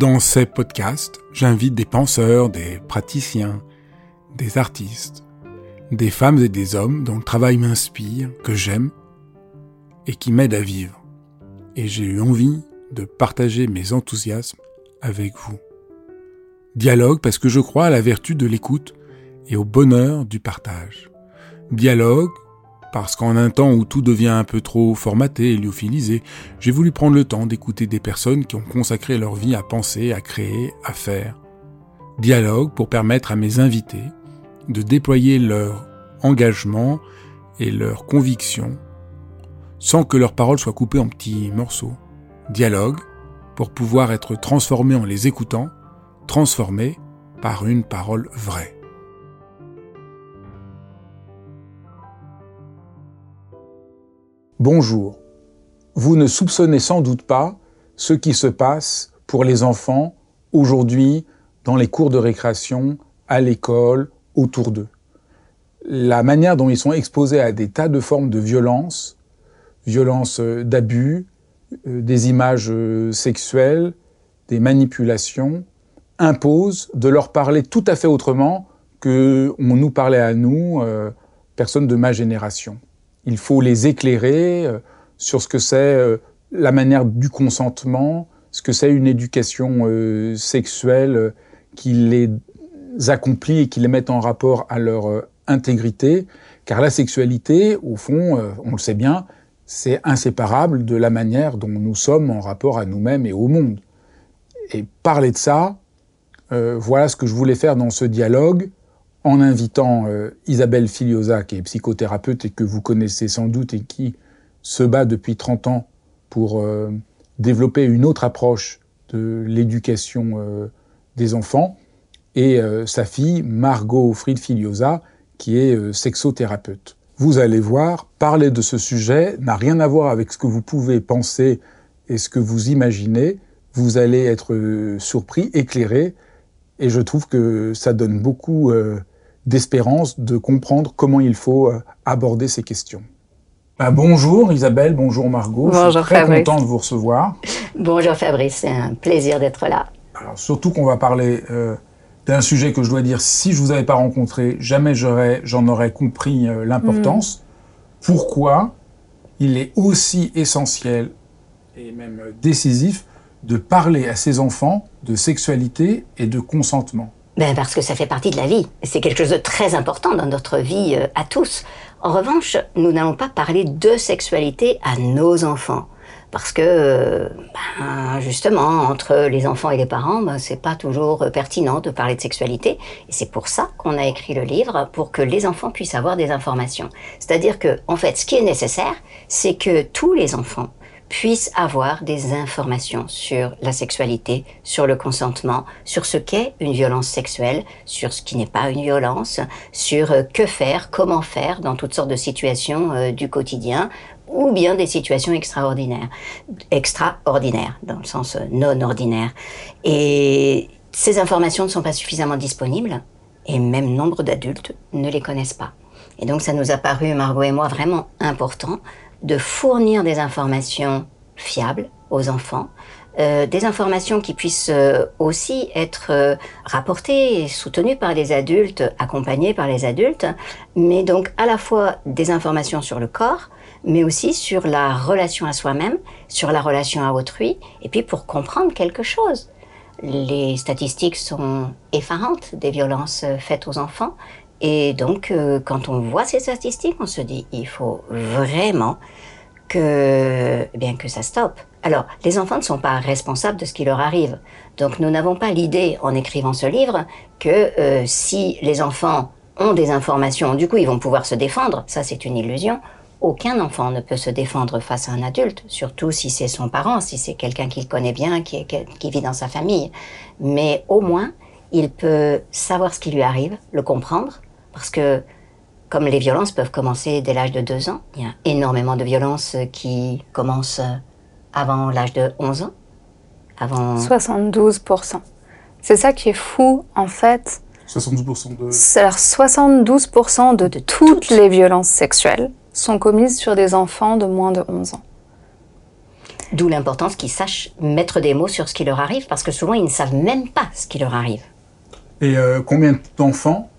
Dans ces podcasts, j'invite des penseurs, des praticiens, des artistes, des femmes et des hommes dont le travail m'inspire, que j'aime et qui m'aident à vivre. Et j'ai eu envie de partager mes enthousiasmes avec vous. Dialogue parce que je crois à la vertu de l'écoute et au bonheur du partage. Dialogue parce qu'en un temps où tout devient un peu trop formaté et lyophilisé, j'ai voulu prendre le temps d'écouter des personnes qui ont consacré leur vie à penser, à créer, à faire. Dialogue pour permettre à mes invités de déployer leur engagement et leur conviction sans que leurs paroles soient coupées en petits morceaux. Dialogue pour pouvoir être transformés en les écoutant, transformés par une parole vraie. Bonjour. Vous ne soupçonnez sans doute pas ce qui se passe pour les enfants aujourd'hui dans les cours de récréation, à l'école, autour d'eux. La manière dont ils sont exposés à des tas de formes de violence, violence euh, d'abus, euh, des images euh, sexuelles, des manipulations, impose de leur parler tout à fait autrement que on nous parlait à nous, personnes de ma génération. Il faut les éclairer euh, sur ce que c'est euh, la manière du consentement, ce que c'est une éducation euh, sexuelle qui les accomplit et qui les met en rapport à leur intégrité, car la sexualité, au fond, on le sait bien, c'est inséparable de la manière dont nous sommes en rapport à nous-mêmes et au monde. Et parler de ça, voilà ce que je voulais faire dans ce dialogue, en invitant euh, Isabelle Filiosa, qui est psychothérapeute et que vous connaissez sans doute et qui se bat depuis 30 ans pour euh, développer une autre approche de l'éducation euh, des enfants, et sa fille Margot Fried Filiosa, qui est sexothérapeute. Vous allez voir, parler de ce sujet n'a rien à voir avec ce que vous pouvez penser et ce que vous imaginez. Vous allez être surpris, éclairé, et je trouve que ça donne beaucoup d'espérance de comprendre comment il faut euh, aborder ces questions. Bah, bonjour Isabelle, bonjour Margot. Bonjour je suis très content de vous recevoir. Bonjour Fabrice, c'est un plaisir d'être là. Alors, surtout qu'on va parler euh, d'un sujet que je dois dire, si je vous avais pas rencontré, jamais j'en aurais compris euh, l'importance. Mm. Pourquoi il est aussi essentiel et même décisif de parler à ses enfants de sexualité et de consentement? Ben parce que ça fait partie de la vie. C'est quelque chose de très important dans notre vie euh, à tous. En revanche, nous n'allons pas parler de sexualité à nos enfants. Parce que, ben, justement, entre les enfants et les parents, ben, c'est pas toujours pertinent de parler de sexualité. Et c'est pour ça qu'on a écrit le livre, pour que les enfants puissent avoir des informations. C'est-à-dire que, en fait, ce qui est nécessaire, c'est que tous les enfants puissent avoir des informations sur la sexualité, sur le consentement, sur ce qu'est une violence sexuelle, sur ce qui n'est pas une violence, sur euh, que faire, comment faire dans toutes sortes de situations euh, du quotidien ou bien des situations extraordinaires, extraordinaires dans le sens euh, non ordinaire. Et ces informations ne sont pas suffisamment disponibles et même nombre d'adultes ne les connaissent pas. Et donc ça nous a paru, Margot et moi, vraiment important de fournir des informations fiables aux enfants, euh, des informations qui puissent euh, aussi être euh, rapportées et soutenues par les adultes, accompagnées par les adultes, mais donc à la fois des informations sur le corps, mais aussi sur la relation à soi-même, sur la relation à autrui, et puis pour comprendre quelque chose. Les statistiques sont effarantes des violences faites aux enfants, et donc, euh, quand on voit ces statistiques, on se dit, il faut vraiment que, eh bien, que ça stoppe. Alors, les enfants ne sont pas responsables de ce qui leur arrive. Donc, nous n'avons pas l'idée, en écrivant ce livre, que euh, si les enfants ont des informations, du coup, ils vont pouvoir se défendre. Ça, c'est une illusion. Aucun enfant ne peut se défendre face à un adulte, surtout si c'est son parent, si c'est quelqu'un qu'il connaît bien, qui, qui vit dans sa famille. Mais au moins, il peut savoir ce qui lui arrive, le comprendre, parce que comme les violences peuvent commencer dès l'âge de 2 ans, il y a énormément de violences qui commencent avant l'âge de 11 ans. Avant... 72%. C'est ça qui est fou, en fait. 72% de... Alors, 72% de, de toutes, toutes les violences sexuelles sont commises sur des enfants de moins de 11 ans. D'où l'importance qu'ils sachent mettre des mots sur ce qui leur arrive, parce que souvent ils ne savent même pas ce qui leur arrive. Et euh, combien d'enfants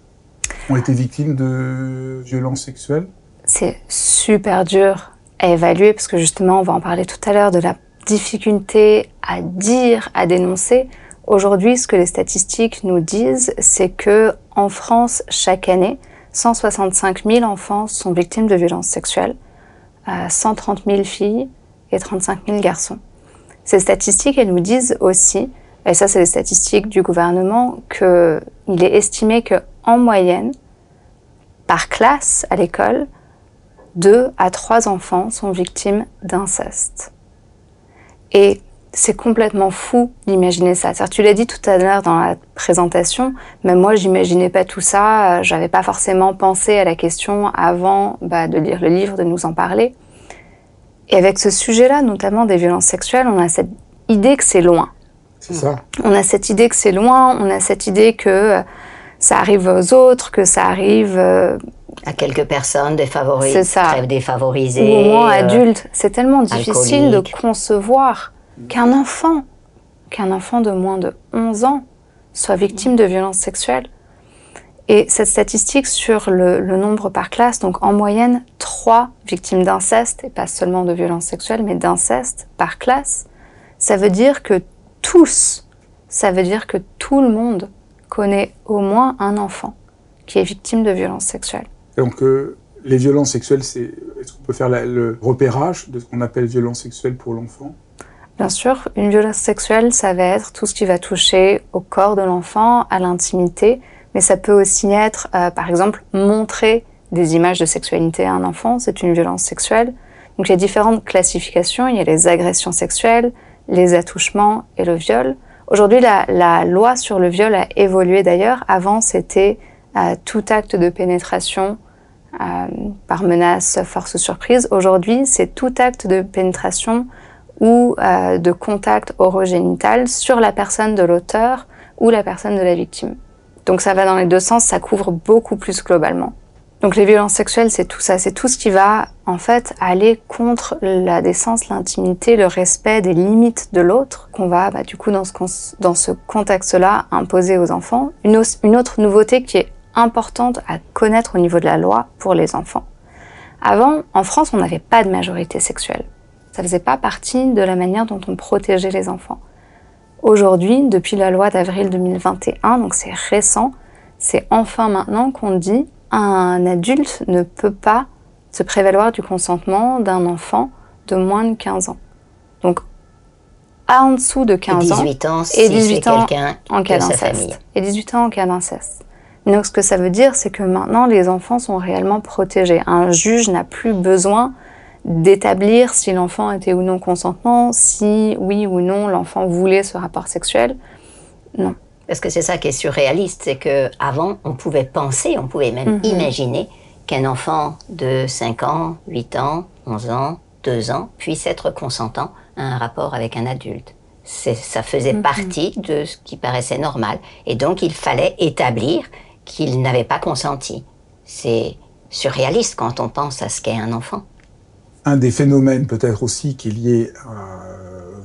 ont été victimes de violences sexuelles C'est super dur à évaluer, parce que justement, on va en parler tout à l'heure, de la difficulté à dire, à dénoncer. Aujourd'hui, ce que les statistiques nous disent, c'est que en France, chaque année, 165 000 enfants sont victimes de violences sexuelles, 130 euh, 000 filles et 35 000 garçons. Ces statistiques, elles nous disent aussi, et ça c'est les statistiques du gouvernement, qu'il est estimé qu'en moyenne, par classe à l'école, deux à trois enfants sont victimes d'inceste. Et c'est complètement fou d'imaginer ça. Tu l'as dit tout à l'heure dans la présentation, même moi j'imaginais pas tout ça, euh, j'avais pas forcément pensé à la question avant bah, de lire le livre, de nous en parler. Et avec ce sujet-là, notamment des violences sexuelles, on a cette idée que c'est loin. C'est ça. On a cette idée que c'est loin, on a cette idée que euh, ça arrive aux autres, que ça arrive euh, à quelques personnes défavorisées, très défavorisées. Au moins adultes. C'est tellement difficile de concevoir qu'un enfant, qu'un enfant de moins de 11 ans soit victime de violences sexuelles. Et cette statistique sur le, nombre par classe, donc en moyenne, 3 victimes d'inceste, et pas seulement de violences sexuelles, mais d'inceste par classe, ça veut dire que tous, ça veut dire que tout le monde connaît au moins un enfant qui est victime de violences sexuelles. donc, euh, les violences sexuelles, c'est, est-ce qu'on peut faire le repérage de ce qu'on appelle violence sexuelle pour l'enfant? Bien sûr, une violence sexuelle, ça va être tout ce qui va toucher au corps de l'enfant, à l'intimité, mais ça peut aussi être, euh, par exemple, montrer des images de sexualité à un enfant, c'est une violence sexuelle. Donc il y a différentes classifications, il y a les agressions sexuelles, les attouchements et le viol. Aujourd'hui, la, loi sur le viol a évolué d'ailleurs. Avant, c'était euh, tout acte de pénétration euh, par menace, force ou surprise. Aujourd'hui, c'est tout acte de pénétration ou euh, de contact orogénital sur la personne de l'auteur ou la personne de la victime. Donc ça va dans les deux sens, ça couvre beaucoup plus globalement. Donc les violences sexuelles, c'est tout ça, c'est tout ce qui va en fait aller contre la décence, l'intimité, le respect des limites de l'autre qu'on va bah, du coup dans ce, contexte-là imposer aux enfants. Une, une autre nouveauté qui est importante à connaître au niveau de la loi pour les enfants. Avant, en France, on n'avait pas de majorité sexuelle. Ça faisait pas partie de la manière dont on protégeait les enfants. Aujourd'hui, depuis la loi d'avril 2021, donc c'est récent, c'est enfin maintenant qu'on dit un adulte ne peut pas se prévaloir du consentement d'un enfant de moins de 15 ans. Donc, en dessous de 15 ans, et 18 ans en cas d'inceste. Et 18 ans en cas d'inceste. Donc, ce que ça veut dire, c'est que maintenant, les enfants sont réellement protégés. Un juge n'a plus besoin d'établir si l'enfant était ou non consentant, si oui ou non l'enfant voulait ce rapport sexuel. Non. Parce que c'est ça qui est surréaliste, c'est que avant on pouvait penser, on pouvait même mhm. imaginer qu'un enfant de 5 ans, 8 ans, 11 ans, 2 ans puisse être consentant à un rapport avec un adulte. Ça faisait mhm. partie de ce qui paraissait normal. Et donc il fallait établir qu'il n'avait pas consenti. C'est surréaliste quand on pense à ce qu'est un enfant un des phénomènes peut-être aussi qui est lié à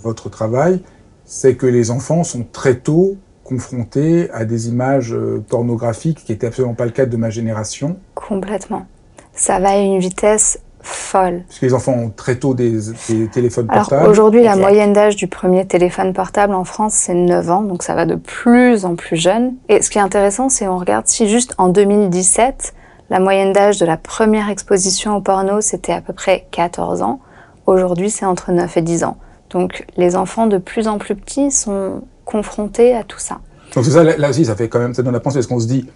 votre travail, c'est que les enfants sont très tôt confrontés à des images euh, pornographiques, qui n'était absolument pas le cas de ma génération. Complètement. Ça va à une vitesse folle. Parce que les enfants ont très tôt des, téléphones portables. Aujourd'hui, la moyenne d'âge du premier téléphone portable en France, c'est 9 ans, donc ça va de plus en plus jeune. Et ce qui est intéressant, c'est on regarde si juste en 2017, la moyenne d'âge de la première exposition au porno, c'était à peu près 14 ans. Aujourd'hui, c'est entre 9 et 10 ans. Donc les enfants de plus en plus petits sont confrontés à tout ça. Donc c'est ça, là aussi, ça fait quand même ça donne la pensée, parce qu'on se dit,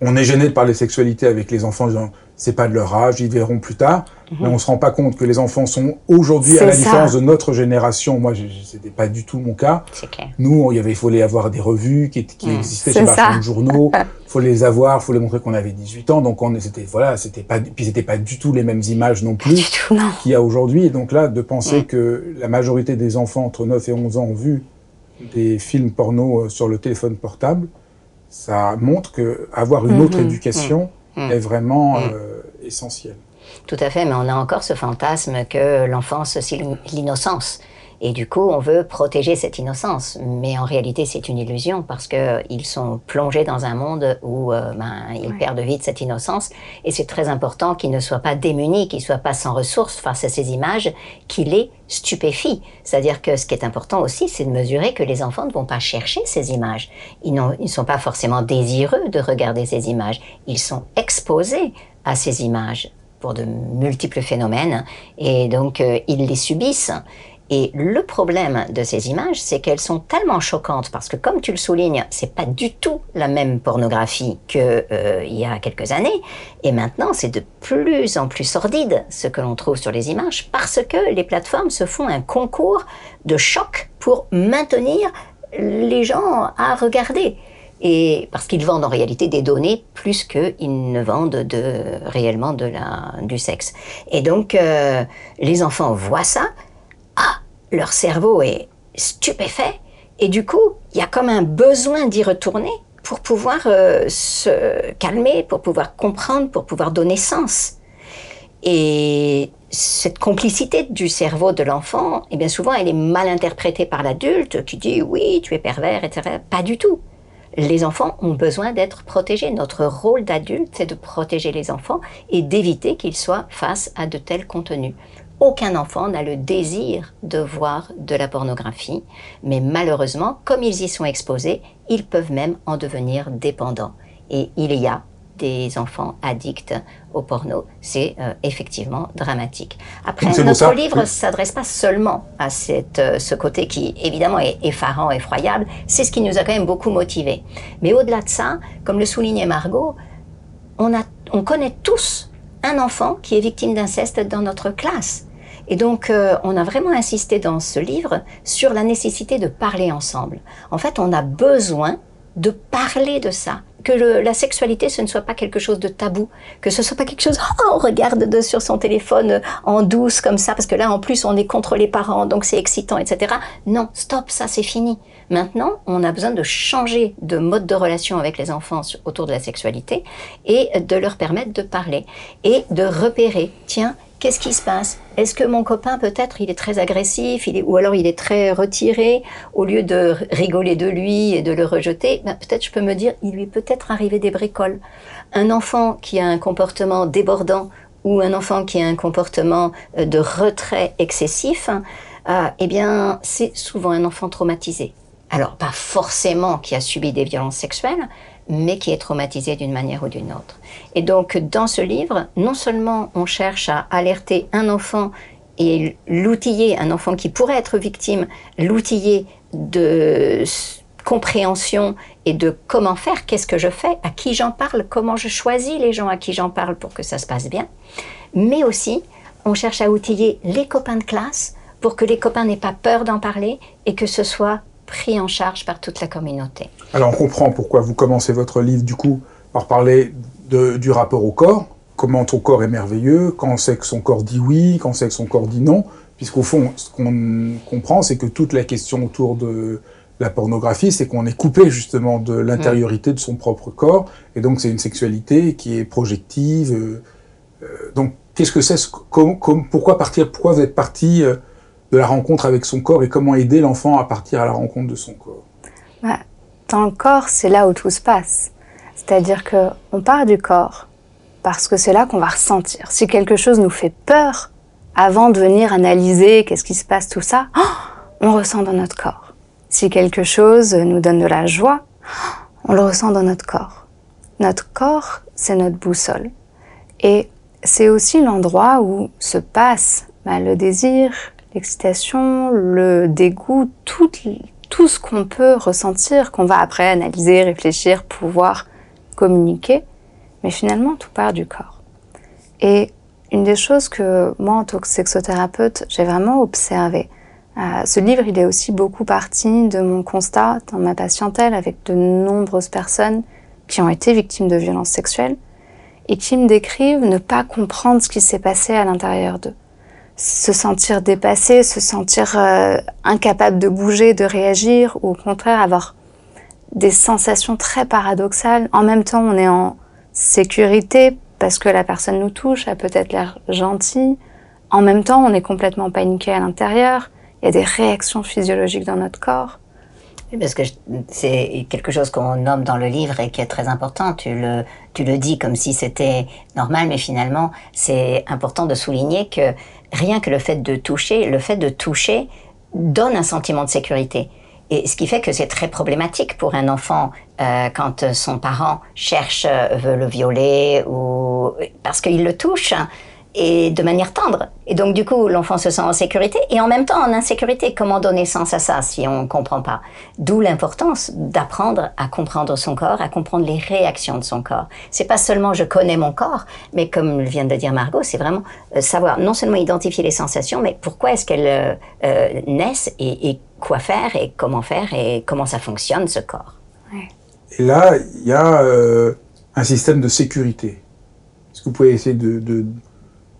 on est gêné de parler sexualité avec les enfants, c'est pas de leur âge, ils verront plus tard. Mhm. Mais on se rend pas compte que les enfants sont aujourd'hui, à la différence de notre génération, moi c'était pas du tout mon cas. Clair. Nous, il y avait, il fallait avoir des revues qui, qui mhm. existaient chez de journaux. faut les avoir, faut les montrer qu'on avait 18 ans. Donc on c'était voilà, c'était pas, puis c'était pas du tout les mêmes images non plus qu'il y a aujourd'hui. Et donc là, de penser mhm. que la majorité des enfants entre 9 et 11 ans ont vu des films porno euh, sur le téléphone portable ça montre que avoir une autre mhm. éducation mhm. est vraiment mhm. euh, essentiel. Tout à fait, mais on a encore ce fantasme que l'enfance, c'est l'innocence. Et du coup, on veut protéger cette innocence. Mais en réalité, c'est une illusion parce qu'ils sont plongés dans un monde où euh, ben, ils perdent vite cette innocence. Et c'est très important qu'ils ne soient pas démunis, qu'ils ne soient pas sans ressources face à ces images qui les stupéfient. C'est-à-dire que ce qui est important aussi, c'est de mesurer que les enfants ne vont pas chercher ces images. Ils ne sont pas forcément désireux de regarder ces images. Ils sont exposés à ces images pour de multiples phénomènes et donc euh, ils les subissent. Et le problème de ces images, c'est qu'elles sont tellement choquantes parce que, comme tu le soulignes, c'est pas du tout la même pornographie que euh, il y a quelques années. Et maintenant, c'est de plus en plus sordide ce que l'on trouve sur les images parce que les plateformes se font un concours de choc pour maintenir les gens à regarder. Et parce qu'ils vendent en réalité des données plus qu'ils ne vendent de, réellement de la, du sexe. Et donc, euh, les enfants voient ça, leur cerveau est stupéfait, et du coup, il y a comme un besoin d'y retourner pour pouvoir euh, se calmer, pour pouvoir comprendre, pour pouvoir donner sens. Et cette complicité du cerveau de l'enfant, eh bien souvent, elle est mal interprétée par l'adulte qui dit oui, tu es pervers, etc. Pas du tout. Les enfants ont besoin d'être protégés. Notre rôle d'adulte, c'est de protéger les enfants et d'éviter qu'ils soient face à de tels contenus. Aucun enfant n'a le désir de voir de la pornographie, mais malheureusement, comme ils y sont exposés, ils peuvent même en devenir dépendants. Et il y a des enfants addicts au porno. C'est euh, effectivement dramatique. Après, notre livre ne s'adresse pas seulement à cette, euh, ce côté qui, évidemment, est effarant, effroyable. C'est ce qui nous a quand même beaucoup motivés. Mais au-delà de ça, comme le soulignait Margot, on, a, on connaît tous un enfant qui est victime d'inceste dans notre classe. Et donc, euh, on a vraiment insisté dans ce livre sur la nécessité de parler ensemble. En fait, on a besoin de parler de ça. Que la sexualité, ce ne soit pas quelque chose de tabou, que ce soit pas quelque chose, oh, on regarde de, sur son téléphone euh, en douce comme ça, parce que là, en plus, on est contre les parents, donc c'est excitant, etc. Non, stop, ça c'est fini. Maintenant, on a besoin de changer de mode de relation avec les enfants autour de la sexualité et de leur permettre de parler et de repérer, tiens, Qu'est-ce qui se passe? Est-ce que mon copain, peut-être, il est très agressif, ou alors il est très retiré Au lieu de rigoler de lui et de le rejeter, ben, peut-être je peux me dire, il lui peut-être arrivé des bricoles. Un enfant qui a un comportement débordant ou un enfant qui a un comportement euh, de retrait excessif, euh, eh bien, c'est souvent un enfant traumatisé. Alors, pas forcément qui a subi des violences sexuelles, mais qui est traumatisé d'une manière ou d'une autre. Et donc, dans ce livre, non seulement on cherche à alerter un enfant et l'outiller, un enfant qui pourrait être victime, l'outiller de compréhension et de comment faire, qu'est-ce que je fais, à qui j'en parle, comment je choisis les gens à qui j'en parle pour que ça se passe bien, mais aussi on cherche à outiller les copains de classe pour que les copains n'aient pas peur d'en parler et que ce soit pris en charge par toute la communauté. Alors on comprend pourquoi vous commencez votre livre du coup par parler du rapport au corps, comment ton corps est merveilleux, quand sait que son corps dit oui, quand sait que son corps dit non, puisqu'au fond ce qu'on comprend c'est que toute la question autour de la pornographie, c'est qu'on est coupé justement de l'intériorité de son propre corps, et donc c'est une sexualité qui est projective. Euh, euh, donc qu'est-ce que c'est Pourquoi partir vous êtes parti euh, de la rencontre avec son corps et comment aider l'enfant à partir à la rencontre de son corps Dans le corps, c'est là où tout se passe. C'est-à-dire que on part du corps parce que c'est là qu'on va ressentir. Si quelque chose nous fait peur, avant de venir analyser qu'est-ce qui se passe, tout ça, oh, on ressent dans notre corps. Si quelque chose nous donne de la joie, on le ressent dans notre corps. Notre corps, c'est notre boussole. Et c'est aussi l'endroit où se passe bah, le désir, l'excitation, le dégoût, tout, tout ce qu'on peut ressentir, qu'on va après analyser, réfléchir, pouvoir communiquer. Mais finalement, tout part du corps. Et une des choses que moi, en tant que sexothérapeute, j'ai vraiment observé, euh, ce livre, il est aussi beaucoup parti de mon constat dans ma patientèle avec de nombreuses personnes qui ont été victimes de violences sexuelles et qui me décrivent ne pas comprendre ce qui s'est passé à l'intérieur d'eux se sentir dépassé, se sentir euh, incapable de bouger, de réagir, ou au contraire avoir des sensations très paradoxales. En même temps, on est en sécurité parce que la personne nous touche, a peut-être l'air gentille. En même temps, on est complètement paniqué à l'intérieur. Il y a des réactions physiologiques dans notre corps. Parce que c'est quelque chose qu'on nomme dans le livre et qui est très important. Tu le, tu le dis comme si c'était normal, mais finalement, c'est important de souligner que rien que le fait de toucher, le fait de toucher donne un sentiment de sécurité. Et ce qui fait que c'est très problématique pour un enfant euh, quand son parent cherche, euh, veut le violer ou parce qu'il le touche et de manière tendre. Et donc du coup, l'enfant se sent en sécurité et en même temps en insécurité. Comment donner sens à ça si on ne comprend pas? D'où l'importance d'apprendre à comprendre son corps, à comprendre les réactions de son corps. C'est pas seulement je connais mon corps, mais comme vient de dire Margot, c'est vraiment euh, savoir non seulement identifier les sensations, mais pourquoi est-ce qu'elles euh, euh, naissent et, et, quoi faire et comment faire et comment ça fonctionne ce corps. Et là, il y a un système de sécurité. Est-ce que vous pouvez essayer de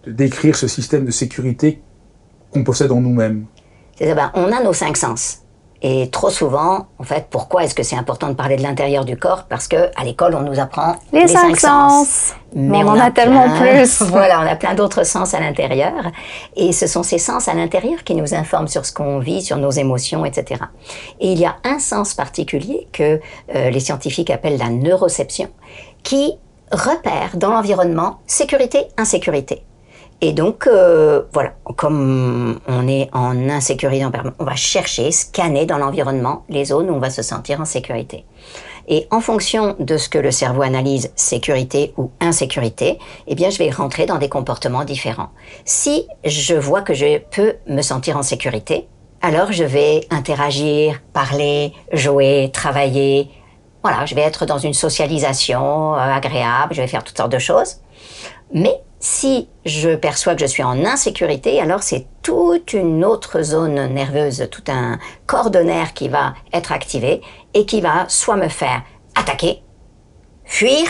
décrire ce système de sécurité qu'on possède en nous-mêmes C'est ben, on a nos cinq sens. Et trop souvent, en fait, pourquoi est-ce que c'est important de parler de l'intérieur du corps? Parce que à l'école, on nous apprend les, cinq, sens. Mais on, en a, tellement plus. voilà, on a plein d'autres sens à l'intérieur. Et ce sont ces sens à l'intérieur qui nous informent sur ce qu'on vit, sur nos émotions, etc. Et il y a un sens particulier que euh, les scientifiques appellent la neuroception, qui repère dans l'environnement sécurité, insécurité. Et donc, euh, voilà, comme on est en insécurité en permanence, on va chercher, scanner dans l'environnement les zones où on va se sentir en sécurité. Et en fonction de ce que le cerveau analyse, sécurité ou insécurité, eh bien, je vais rentrer dans des comportements différents. Si je vois que je peux me sentir en sécurité, alors je vais interagir, parler, jouer, travailler. Voilà, je vais être dans une socialisation euh, agréable, je vais faire toutes sortes de choses. Mais si je perçois que je suis en insécurité, alors c'est toute une autre zone nerveuse, tout un cordonnaire qui va être activé et qui va soit me faire attaquer, fuir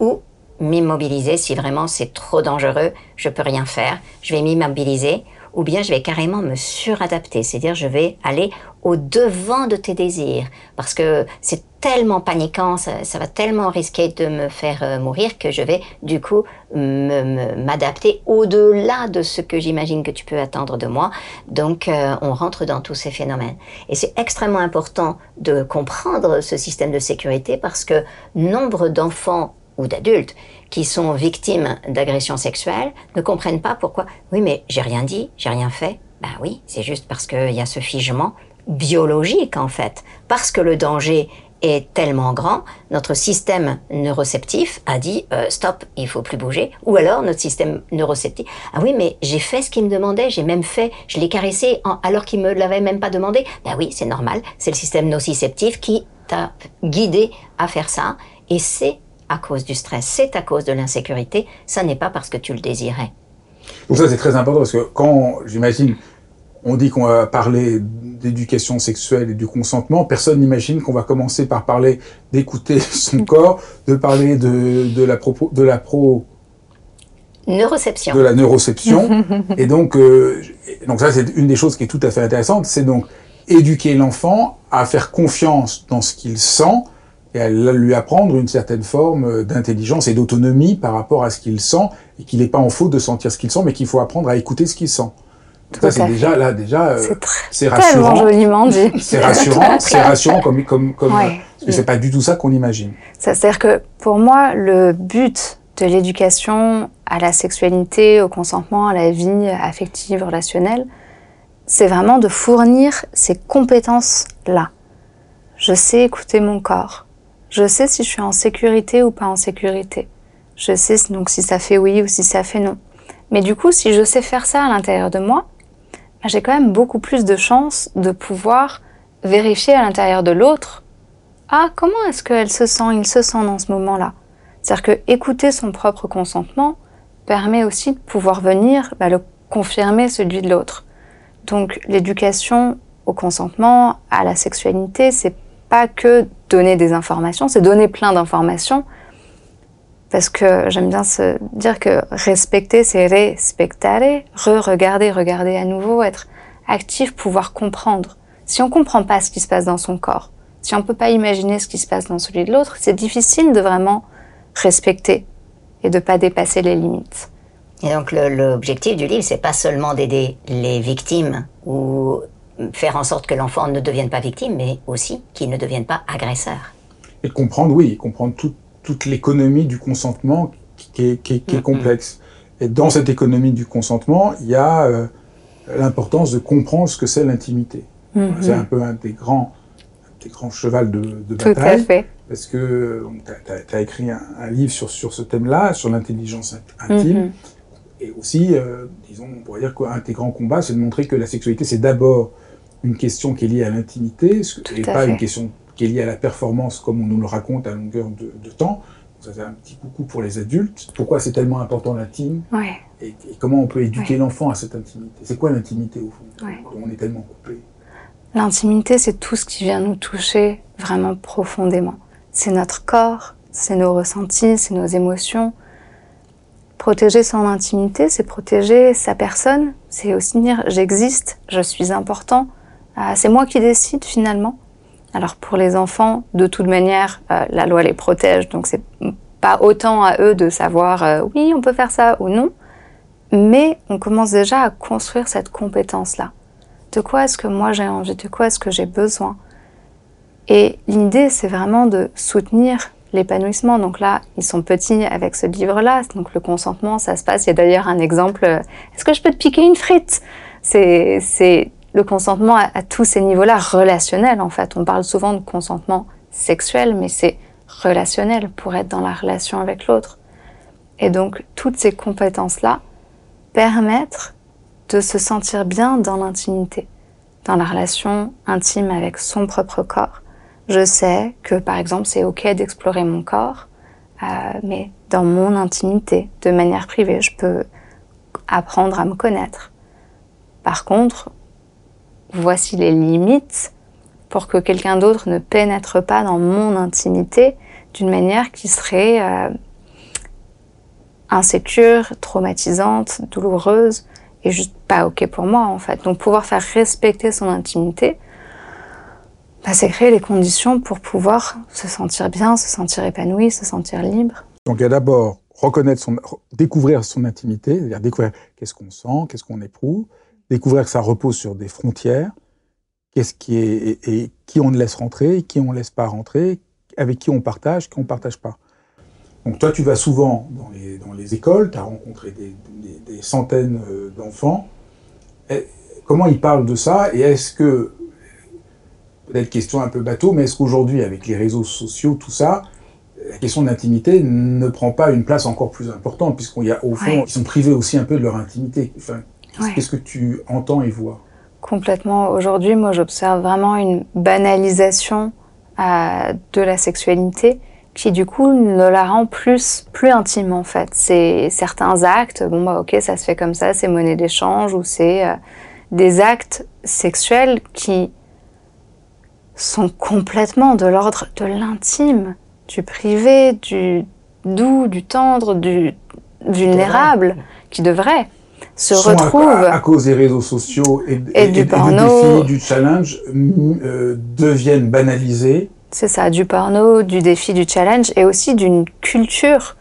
ou m'immobiliser. Si vraiment c'est trop dangereux, je peux rien faire, je vais m'immobiliser ou bien je vais carrément me suradapter, c'est-à-dire je vais aller au devant de tes désirs, parce que c'est tellement paniquant, ça, va tellement risquer de me faire euh, mourir que je vais du coup m'adapter au-delà de ce que j'imagine que tu peux attendre de moi. Donc euh, on rentre dans tous ces phénomènes. Et c'est extrêmement important de comprendre ce système de sécurité parce que nombre d'enfants ou d'adultes qui sont victimes d'agressions sexuelles ne comprennent pas pourquoi. Oui, mais j'ai rien dit, j'ai rien fait. Ben oui, c'est juste parce qu'il y a ce figement biologique en fait. Parce que le danger est tellement grand, notre système neuroceptif a dit euh, stop, il faut plus bouger. Ou alors notre système neuroceptif, ah oui, mais j'ai fait ce qu'il me demandait, j'ai même fait, je l'ai caressé alors qu'il me l'avait même pas demandé. Ben oui, c'est normal, c'est le système nociceptif qui t'a guidé à faire ça, et c'est à cause du stress, c'est à cause de l'insécurité, ça n'est pas parce que tu le désirais. Donc ça c'est très important parce que quand, j'imagine, on dit qu'on va parler d'éducation sexuelle et du consentement, personne n'imagine qu'on va commencer par parler d'écouter son corps, de parler de, de la propos, de la pro neuroception. De la neuroception. et donc, euh, donc ça c'est une des choses qui est tout à fait intéressante, c'est donc éduquer l'enfant à faire confiance dans ce qu'il sent et à lui apprendre une certaine forme d'intelligence et d'autonomie par rapport à ce qu'il sent et qu'il n'est pas en faute de sentir ce qu'il sent, mais qu'il faut apprendre à écouter ce qu'il sent. ça, c'est déjà là, déjà, euh, c'est rassurant. joliment dit. C'est rassurant, c'est rassurant comme, comme, comme, parce que c'est pas du tout ça qu'on imagine. C'est-à-dire que pour moi, le but de l'éducation à la sexualité, au consentement, à la vie affective, relationnelle, c'est vraiment de fournir ces compétences-là. Je sais écouter mon corps. Je sais si je suis en sécurité ou pas en sécurité. Je sais donc si ça fait oui ou si ça fait non. Mais du coup, si je sais faire ça à l'intérieur de moi, bah, j'ai quand même beaucoup plus de chances de pouvoir vérifier à l'intérieur de l'autre ah comment est-ce qu'elle se sent, il se sent dans ce moment-là. C'est-à-dire que écouter son propre consentement permet aussi de pouvoir venir bah, le confirmer celui de l'autre. Donc l'éducation au consentement, à la sexualité, c'est pas que donner des informations, c'est donner plein d'informations. Parce que j'aime bien se dire que respecter, c'est respectare, re-regarder, regarder à nouveau, être actif, pouvoir comprendre. Si on comprend pas ce qui se passe dans son corps, si on peut pas imaginer ce qui se passe dans celui de l'autre, c'est difficile de vraiment respecter et de ne pas dépasser les limites. Et donc l'objectif du livre, c'est pas seulement d'aider les victimes ou faire en sorte que l'enfant ne devienne pas victime, mais aussi qu'il ne devienne pas agresseur. Et comprendre, oui, comprendre toute l'économie du consentement qui est, qui est, mm-hmm. complexe. Et dans cette économie du consentement, il y a euh, l'importance de comprendre ce que c'est l'intimité. Mm-hmm. C'est un peu un des grands, des grands chevals de, de bataille. Tout à fait. Parce que tu as, écrit un, livre sur, sur ce thème-là, sur l'intelligence intime. Mm-hmm. Et aussi, euh, disons, on pourrait dire qu'un des grands combats, c'est de montrer que la sexualité, c'est d'abord une question qui est liée à l'intimité, et pas une question qui est liée à la performance, comme on nous le raconte à longueur de, de temps. Ça, c'est un petit coucou pour les adultes. Pourquoi c'est tellement important l'intime ouais. et, comment on peut éduquer l'enfant à cette intimité? C'est quoi l'intimité, au fond? Ouais. On est tellement coupé? L'intimité, c'est tout ce qui vient nous toucher vraiment profondément. C'est notre corps, c'est nos ressentis, c'est nos émotions, Protéger son intimité, c'est protéger sa personne, c'est aussi dire j'existe, je suis important, c'est moi qui décide finalement. Alors pour les enfants, de toute manière, euh, la loi les protège, donc c'est pas autant à eux de savoir euh, oui, on peut faire ça ou non, mais on commence déjà à construire cette compétence-là. De quoi est-ce que moi j'ai envie, de quoi est-ce que j'ai besoin? Et l'idée, c'est vraiment de soutenir l'épanouissement. Donc là, ils sont petits avec ce livre-là. Donc le consentement, ça se passe. Il y a d'ailleurs un exemple. Euh, est-ce que je peux te piquer une frite? C'est le consentement à, tous ces niveaux-là, relationnel en fait. On parle souvent de consentement sexuel, mais c'est relationnel pour être dans la relation avec l'autre. Et donc toutes ces compétences-là permettent de se sentir bien dans l'intimité, dans la relation intime avec son propre corps je sais que, par exemple, c'est OK d'explorer mon corps, euh, mais dans mon intimité, de manière privée, je peux apprendre à me connaître. Par contre, voici les limites pour que quelqu'un d'autre ne pénètre pas dans mon intimité d'une manière qui serait euh, insécure, traumatisante, douloureuse et juste pas ok pour moi en fait. Donc pouvoir faire respecter son intimité, bah, c'est créer les conditions pour pouvoir se sentir bien, se sentir épanoui, se sentir libre. Donc il y a d'abord reconnaître son, découvrir son intimité, c'est-à-dire découvrir qu'est-ce qu'on sent, qu'est-ce qu'on éprouve, découvrir que ça repose sur des frontières, qu'est-ce qui est et, qui on laisse rentrer, qui on laisse pas rentrer, avec qui on partage, qui on partage pas. Donc toi, tu vas souvent dans les, dans les écoles, tu as rencontré des, des, des centaines euh, d'enfants. Comment ils parlent de ça et est-ce que peut-être question un peu bateau, mais est-ce qu'aujourd'hui, avec les réseaux sociaux, tout ça, la question de l'intimité ne prend pas une place encore plus importante, puisqu'au fond, ils sont privés aussi un peu de leur intimité. Enfin, Qu'est-ce que tu entends et vois? Complètement. Aujourd'hui, moi, j'observe vraiment une banalisation euh, de la sexualité qui, du coup, ne la rend plus, plus intime, en fait. C'est certains actes, bon, bah, ok, ça se fait comme ça, c'est monnaie d'échange, ou c'est euh, des actes sexuels qui sont complètement de l'ordre de l'intime, du privé, du doux, du tendre, du vulnérable, qui devrait se retrouver À, cause des réseaux sociaux et, et, du, porno, du défi, du challenge, euh, deviennent banalisés. C'est ça, du porno, du défi, du challenge, et aussi d'une culture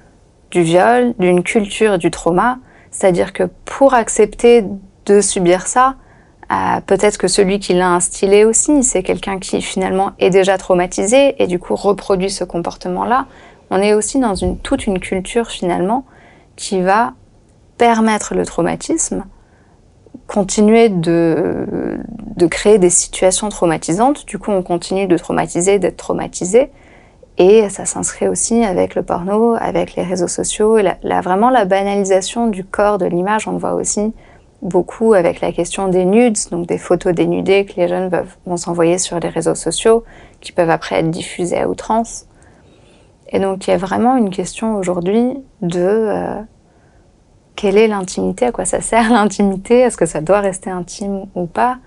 du viol, d'une culture du trauma. C'est-à-dire que pour accepter de subir ça, Peut-être que celui qui l'a instillé aussi, c'est quelqu'un qui finalement est déjà traumatisé et du coup reproduit ce comportement-là. On est aussi dans une, toute une culture finalement qui va permettre le traumatisme, continuer de, de créer des situations traumatisantes. Du coup, on continue de traumatiser, d'être traumatisé. Et ça s'inscrit aussi avec le porno, avec les réseaux sociaux, et vraiment la banalisation du corps, de l'image. On le voit aussi beaucoup avec la question des nudes, donc des photos dénudées que les jeunes vont s'envoyer sur les réseaux sociaux, qui peuvent après être diffusées à outrance. Et donc il y a vraiment une question aujourd'hui de euh, quelle est l'intimité, à quoi ça sert l'intimité, est-ce que ça doit rester intime ou pas?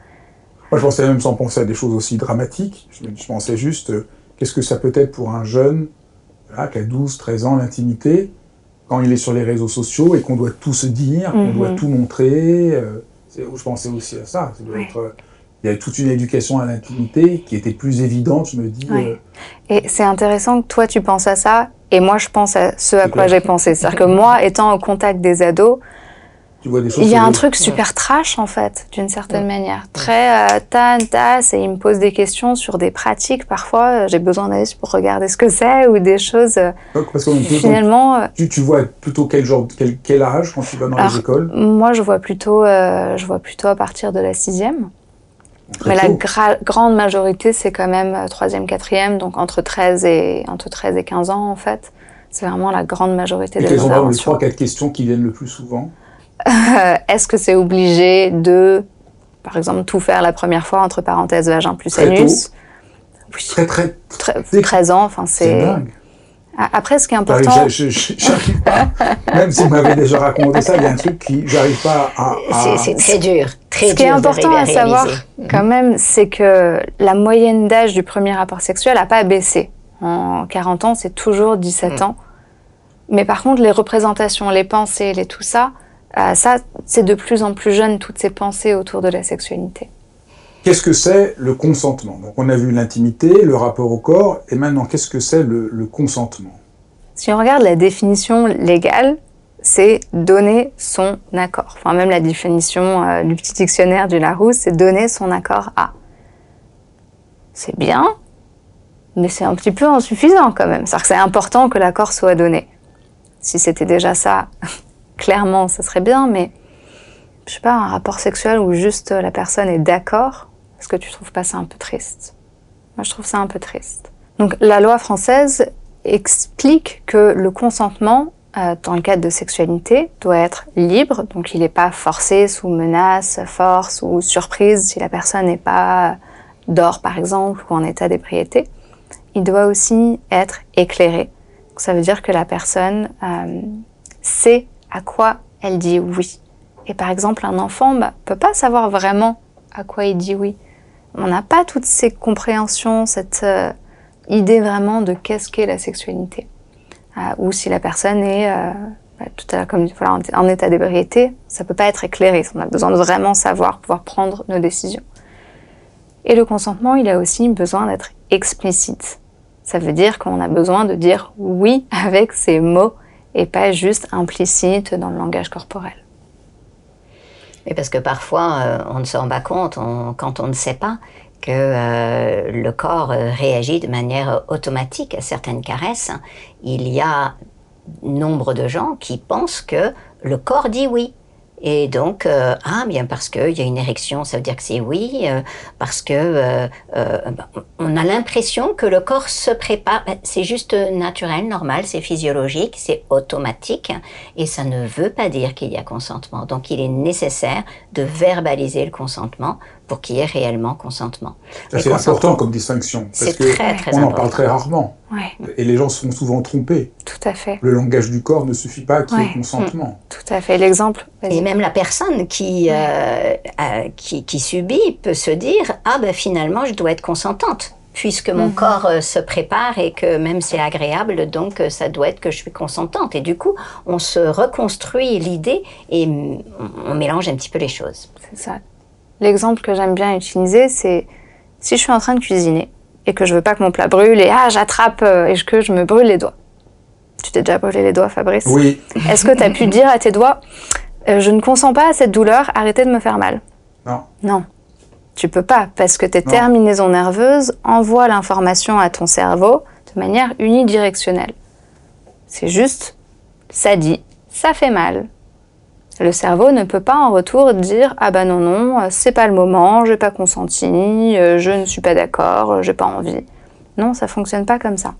Moi je pensais même sans penser à des choses aussi dramatiques, je, pensais juste euh, qu'est-ce que ça peut être pour un jeune qui a 12, 13 ans l'intimité, quand il est sur les réseaux sociaux et qu'on doit tout se dire, qu'on doit mhm. tout montrer. Euh, je pensais aussi à ça. Ça doit être il y avait toute une éducation à l'intimité qui était plus évidente, je me dis. Ouais. euh, Et c'est intéressant que toi tu penses à ça et moi je pense à ce à quoi j'ai pensé. C'est-à-dire que moi, étant au contact des ados, tu vois des choses. il y a un truc super trash en fait, d'une certaine manière. Très euh, tan, tasse et ils me posent des questions sur des pratiques. Parfois, euh, j'ai besoin d'aller pour regarder ce que c'est ou des choses euh, Donc, Parce qu'on finalement. tu, tu vois plutôt quel genre, quel, quel âge quand tu vas dans Alors, les écoles? moi, je vois plutôt, euh, je vois plutôt à partir de la sixième. Très Mais la tôt. gra- grande majorité, c'est quand même euh, troisième, quatrième, donc entre 13 et entre 13 et 15 ans en fait. C'est vraiment la grande majorité Et des quelles sont les interventions. trois, quatre questions qui viennent le plus souvent? Euh, Est-ce que c'est obligé de, par exemple, tout faire la première fois entre parenthèses vagin plus Très anus? Oui, Très, très. c'est- 13 ans, enfin C'est Après, ce qui est J'arrive- important, je- je- je- J'arrive pas. Même si vous m'avez déjà raconté ça, il y a un truc qui. J'arrive pas à. à- C'est très dur, très ce qui est important à à savoir quand même, c'est que la moyenne d'âge du premier rapport sexuel n'a pas baissé. En 40 ans, c'est toujours 17 ans. Mais par contre, les représentations, les pensées, les tout ça, euh, ça, c'est de plus en plus jeune, toutes ces pensées autour de la sexualité. Qu'est-ce que c'est le consentement? Donc, on a vu l'intimité, le rapport au corps, et maintenant, qu'est-ce que c'est le, consentement? Si on regarde la définition légale, c'est donner son accord. Enfin, même la définition euh, du petit dictionnaire du Larousse, c'est donner son accord à. C'est bien, mais c'est un petit peu insuffisant quand même. C'est-à-dire que c'est important que l'accord soit donné. Si c'était déjà ça, clairement, ça serait bien, mais je sais pas, un rapport sexuel où juste la personne est d'accord, est-ce que tu trouves pas ça un peu triste Moi, je trouve ça un peu triste. Donc, la loi française explique que le consentement, euh, dans le cadre de sexualité, doit être libre, donc il n'est pas forcé sous menace, force ou surprise si la personne n'est pas d'or par exemple ou en état d'ébriété. Il doit aussi être éclairé. Donc, ça veut dire que la personne euh, sait à quoi elle dit oui. Et par exemple, un enfant ne peut pas savoir vraiment à quoi il dit oui. On n'a pas toutes ces compréhensions, cette euh, idée vraiment de qu'est-ce qu'est la sexualité. Euh, ou si la personne est euh, bah, tout à l'heure comme voilà, en, en état d'ébriété, ça peut pas être éclairé. On a besoin de vraiment savoir, pouvoir prendre nos décisions. Et le consentement, il a aussi besoin d'être explicite. Ça veut dire qu'on a besoin de dire oui avec ses mots et pas juste implicite dans le langage corporel. Et parce que parfois, euh, on ne se rend pas compte, quand on ne sait pas, que euh, le corps euh, réagit de manière automatique à certaines caresses. Il y a nombre de gens qui pensent que le corps dit oui. Et donc, euh, ah bien parce qu'il y a une érection, ça veut dire que c'est oui, euh, parce que euh, euh, ben, on a l'impression que le corps se prépare. Ben, c'est juste naturel, normal, c'est physiologique, c'est automatique, et ça ne veut pas dire qu'il y a consentement. Donc, il est nécessaire de verbaliser le consentement pour qu'il y ait réellement consentement. C'est important comme distinction. Parce que très, très on en parle très rarement. Ouais, Et les gens se font souvent tromper. tout à fait. Le langage du corps ne suffit pas à qu'il y ait consentement. Tout à fait. L'exemple. Et même la personne qui, euh, euh, qui, qui subit peut se dire Ah ben finalement, je dois être consentante, puisque mon corps euh, se prépare et que même c'est agréable, donc euh, ça doit être que je suis consentante. Et du coup, on se reconstruit l'idée et mm, on mélange un petit peu les choses. C'est ça. L'exemple que j'aime bien utiliser, c'est si je suis en train de cuisiner et que je veux pas que mon plat brûle et ah j'attrape euh, et que je me brûle les doigts. Tu t'es déjà brûlé les doigts, Fabrice? Oui, Est-ce que tu as pu dire à tes doigts euh, je ne consens pas à cette douleur, arrêtez de me faire mal? Non. Non. Tu peux pas parce que tes Non. terminaisons nerveuses envoient l'information à ton cerveau de manière unidirectionnelle. C'est juste ça dit, ça fait mal. Le cerveau ne peut pas en retour dire ah bah non non, euh, c'est pas le moment, j'ai pas consenti, euh, je ne suis pas d'accord, euh, j'ai pas envie. Non, ça fonctionne pas comme ça.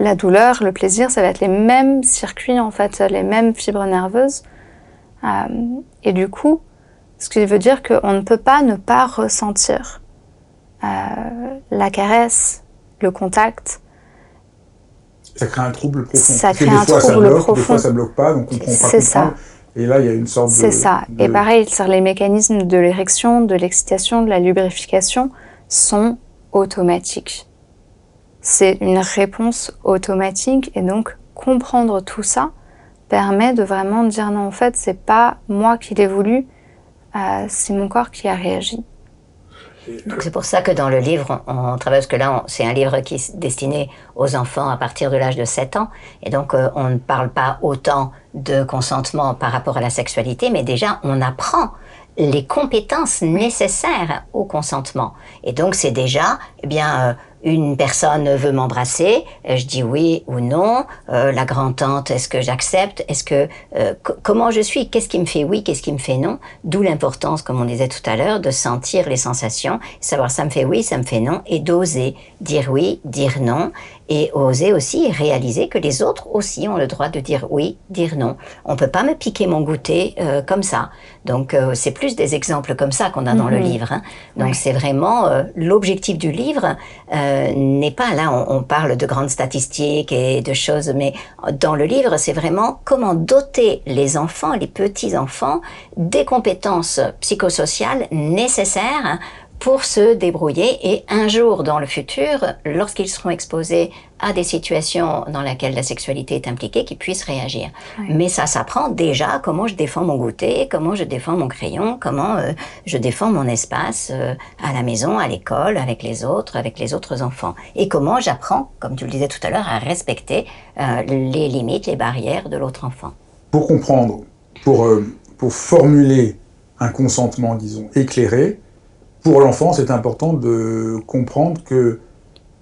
La douleur, le plaisir, ça va être les mêmes circuits en fait, les mêmes fibres nerveuses. Euh, et du coup, ce qui veut dire qu'on ne peut pas ne pas ressentir euh, la caresse, le contact. Ça crée un trouble profond. Ça crée des un fois, ça trouble bloque, Des profond. fois, ça bloque pas, donc on comprend pas C'est ça. Et là, il y a une sorte de... C'est ça. de- Et pareil, sur les mécanismes de l'érection, de l'excitation, de la lubrification sont automatiques. C'est une réponse automatique et donc comprendre tout ça permet de vraiment dire non, en fait, c'est pas moi qui l'ai voulu, euh, c'est mon corps qui a réagi. C'est pour ça que dans le livre, on, travaille, parce que là, c'est un livre qui est destiné aux enfants à partir de l'âge de 7 ans. Et donc, euh, on ne parle pas autant de consentement par rapport à la sexualité, mais déjà, on apprend les compétences nécessaires au consentement. Et donc, c'est déjà, eh bien, euh, une personne veut m'embrasser, euh, je dis oui ou non. Euh, la grand-tante, est-ce que j'accepte? Est-ce que euh, comment je suis? Qu'est-ce qui me fait oui? Qu'est-ce qui me fait non? D'où l'importance, comme on disait tout à l'heure, de sentir les sensations, savoir ça me fait oui, ça me fait non, et d'oser dire oui, dire non, et oser aussi réaliser que les autres aussi ont le droit de dire oui, dire non. On peut pas me piquer mon goûter euh, comme ça. Donc euh, c'est plus des exemples comme ça qu'on a dans le mhm. livre. Hein. Donc c'est vraiment euh, l'objectif du livre n'est pas là. On, on, parle de grandes statistiques et de choses, mais dans le livre c'est vraiment comment doter les enfants, les petits enfants, des compétences psychosociales nécessaires pour se débrouiller et un jour dans le futur, lorsqu'ils seront exposés à des situations dans lesquelles la sexualité est impliquée, qu'ils puissent réagir. Mais ça s'apprend déjà comment je défends mon goûter, comment je défends mon crayon, comment euh, je défends mon espace euh, à la maison, à l'école, avec les autres, avec les autres enfants. Et comment j'apprends, comme tu le disais tout à l'heure, à respecter euh, les limites, les barrières de l'autre enfant. Pour comprendre, pour, pour formuler un consentement, disons, éclairé, pour l'enfant, c'est important de comprendre que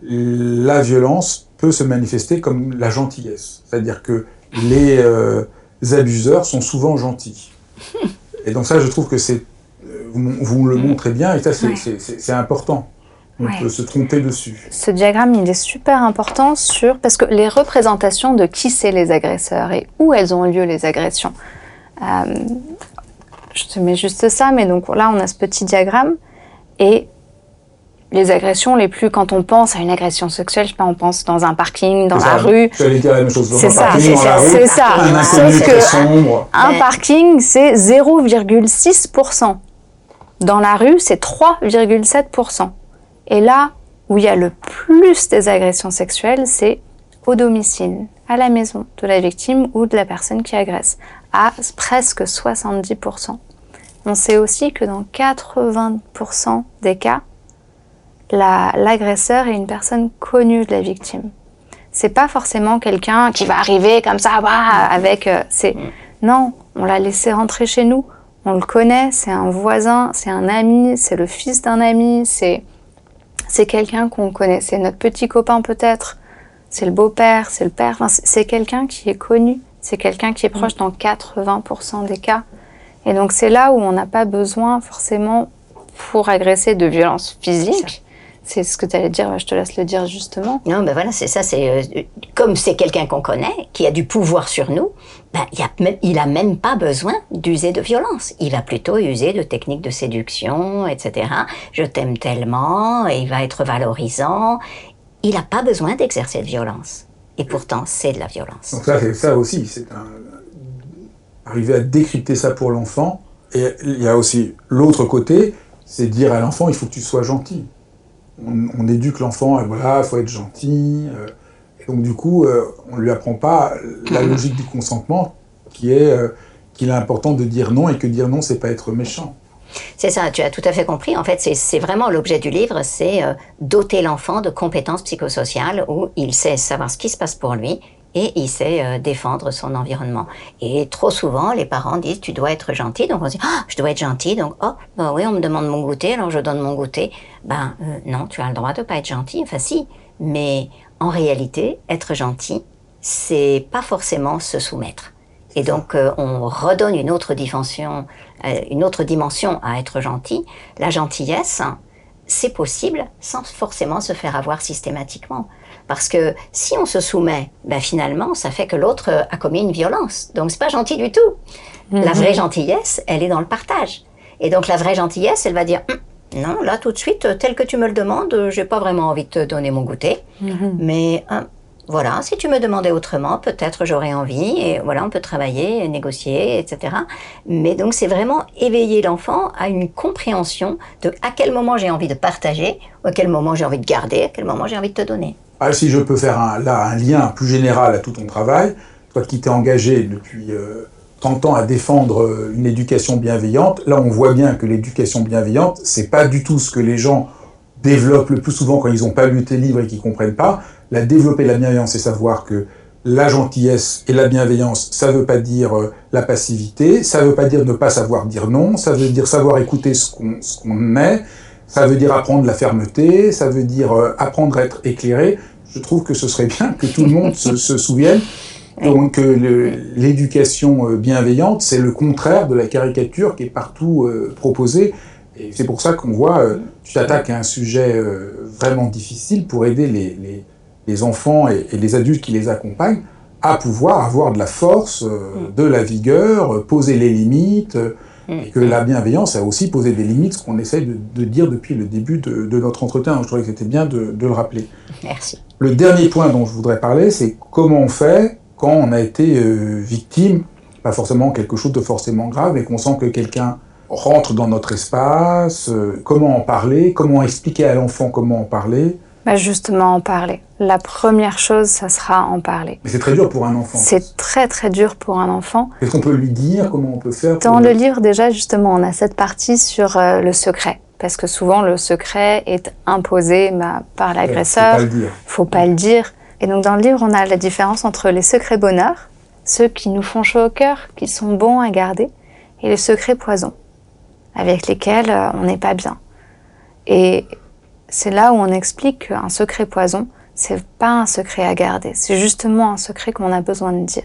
la violence peut se manifester comme la gentillesse. C'est-à-dire que les euh, abuseurs sont souvent gentils. Et donc ça, je trouve que c'est... Euh, vous, le montrez bien, et ça, c'est important. On peut se tromper dessus. Ce diagramme, il est super important sur... Parce que les représentations de qui c'est les agresseurs et où elles ont lieu les agressions. Euh, je te mets juste ça, mais donc là, on a ce petit diagramme. Et les agressions les plus, quand on pense à une agression sexuelle, je sais pas, on pense dans un parking, dans la rue. C'est ça, c'est ça. Sauf que un parking, c'est 0,6%. Dans la rue, c'est 3,7%. Et là où il y a le plus des agressions sexuelles, c'est au domicile, à la maison de la victime ou de la personne qui agresse, à presque 70%. On sait aussi que dans 80% des cas, l'agresseur est une personne connue de la victime. C'est pas forcément quelqu'un qui va arriver comme ça, bah, avec. Euh, c'est non, on l'a laissé rentrer chez nous. On le connaît, c'est un voisin, c'est un ami, c'est le fils d'un ami, c'est c'est quelqu'un qu'on connaît, c'est notre petit copain peut-être, c'est le beau-père, c'est le père, c'est quelqu'un qui est connu, c'est quelqu'un qui est proche dans 80% des cas. Et donc c'est là où on n'a pas besoin forcément pour agresser de violence physique. C'est ce que tu allais dire, je te laisse le dire justement. Non, ben voilà, c'est ça. C'est euh, comme c'est quelqu'un qu'on connaît, qui a du pouvoir sur nous. Ben, il, a, il a même pas besoin d'user de violence. Il va plutôt user de techniques de séduction, etc. Je t'aime tellement, et il va être valorisant. Il n'a pas besoin d'exercer de violence. Et pourtant, c'est de la violence. Donc ça, ça aussi, c'est un, arriver à décrypter ça pour l'enfant. Et il y a aussi l'autre côté, c'est dire à l'enfant, il faut que tu sois gentil. On, éduque l'enfant, voilà, il faut être gentil. Euh, et donc du coup, euh, on ne lui apprend pas la logique du consentement, qui est euh, qu'il est important de dire non et que dire non, c'est pas être méchant. C'est ça, tu as tout à fait compris. En fait, c'est vraiment l'objet du livre, c'est doter l'enfant de compétences psychosociales où il sait savoir ce qui se passe pour lui et il sait euh, défendre son environnement. Et trop souvent, les parents disent tu dois être gentil, donc on dit ah, je dois être gentil, donc oh bah oui on me demande mon goûter, alors je donne mon goûter. Ben euh, non, tu as le droit de pas être gentil, enfin si, mais en réalité, être gentil, c'est pas forcément se soumettre. Et donc euh, on redonne une autre dimension, une autre dimension à être gentil. La gentillesse, c'est possible sans forcément se faire avoir systématiquement. Parce que si on se soumet, ben finalement, ça fait que l'autre a commis une violence. Donc c'est pas gentil du tout. La vraie mhm. gentillesse, elle est dans le partage. Et donc la vraie gentillesse, elle va dire hum, non, là tout de suite, tel que tu me le demandes, j'ai pas vraiment envie de te donner mon goûter. Mhm. Mais hum, voilà, si tu me demandais autrement, peut-être j'aurais envie, et voilà, on peut travailler, négocier, etc. Mais donc c'est vraiment éveiller l'enfant à une compréhension de à quel moment j'ai envie de partager, à quel moment j'ai envie de garder, à quel moment j'ai envie de te donner. Ah, si je peux faire là un lien plus général à tout ton travail, toi qui t'es engagé depuis euh, tentant à défendre euh, une éducation bienveillante. Là, on voit bien que l'éducation bienveillante, c'est pas du tout ce que les gens développent le plus souvent quand ils n'ont pas lu tes livres et qu'ils comprennent pas. La développer la bienveillance, c'est savoir que la gentillesse et la bienveillance, ça veut pas dire euh, la passivité, ça veut pas dire ne pas savoir dire non, ça veut dire savoir écouter ce qu'on qu'on est, ça veut dire apprendre la fermeté, ça veut dire euh, apprendre à être éclairé. Je trouve que ce serait bien que tout le monde se, se souvienne donc euh, l'éducation euh, bienveillante, c'est le contraire de la caricature qui est partout euh, proposée. Et c'est pour ça qu'on voit, tu t'attaques à un sujet vraiment difficile pour aider les, les, les enfants et, et, les adultes qui les accompagnent à pouvoir avoir de la force, de la vigueur, poser les limites, et que la bienveillance a aussi posé des limites, ce qu'on essaye de, de, dire depuis le début de, de notre entretien. Je trouvais que c'était bien de, de le rappeler. Merci. Le dernier point dont je voudrais parler, c'est comment on fait quand on a été euh, victime, pas forcément quelque chose de forcément grave, mais qu'on sent que quelqu'un rentre dans notre espace, euh, comment en parler, comment expliquer à l'enfant comment en parler. Bah justement, en parler. La première chose, ça sera en parler. Mais c'est très dur pour un enfant. C'est très très dur pour un enfant. Qu'est-ce qu'on peut lui dire Comment on peut faire Dans le livre, déjà, justement, on a cette partie sur euh, le secret. Parce que souvent, le secret est imposé bah, par l'agresseur. Ouais, faut pas le dire. Faut pas le dire. Et donc dans le livre, on a la différence entre les secrets bonheur, ceux qui nous font chaud au cœur, qui sont bons à garder, et les secrets poison, avec lesquels euh, on n'est pas bien. Et c'est là où on explique qu'un secret poison, c'est pas un secret à garder, c'est justement un secret qu'on a besoin de dire.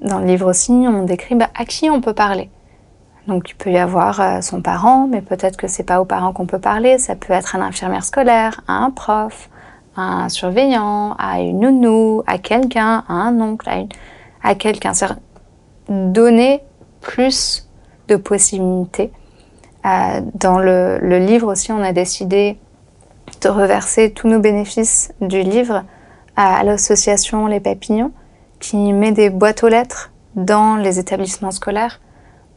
Dans le livre aussi, on décrit bah, à qui on peut parler. Donc il peut y avoir euh, son parent, mais peut-être que c'est pas aux parents qu'on peut parler, ça peut être à l'infirmière scolaire, à un prof, à un surveillant, à une nounou, à quelqu'un, à un oncle, à, une, à quelqu'un. Donner plus de possibilités. Euh, dans le, livre aussi, on a décidé de reverser tous nos bénéfices du livre à l'association Les Papillons, qui met des boîtes aux lettres dans les établissements scolaires,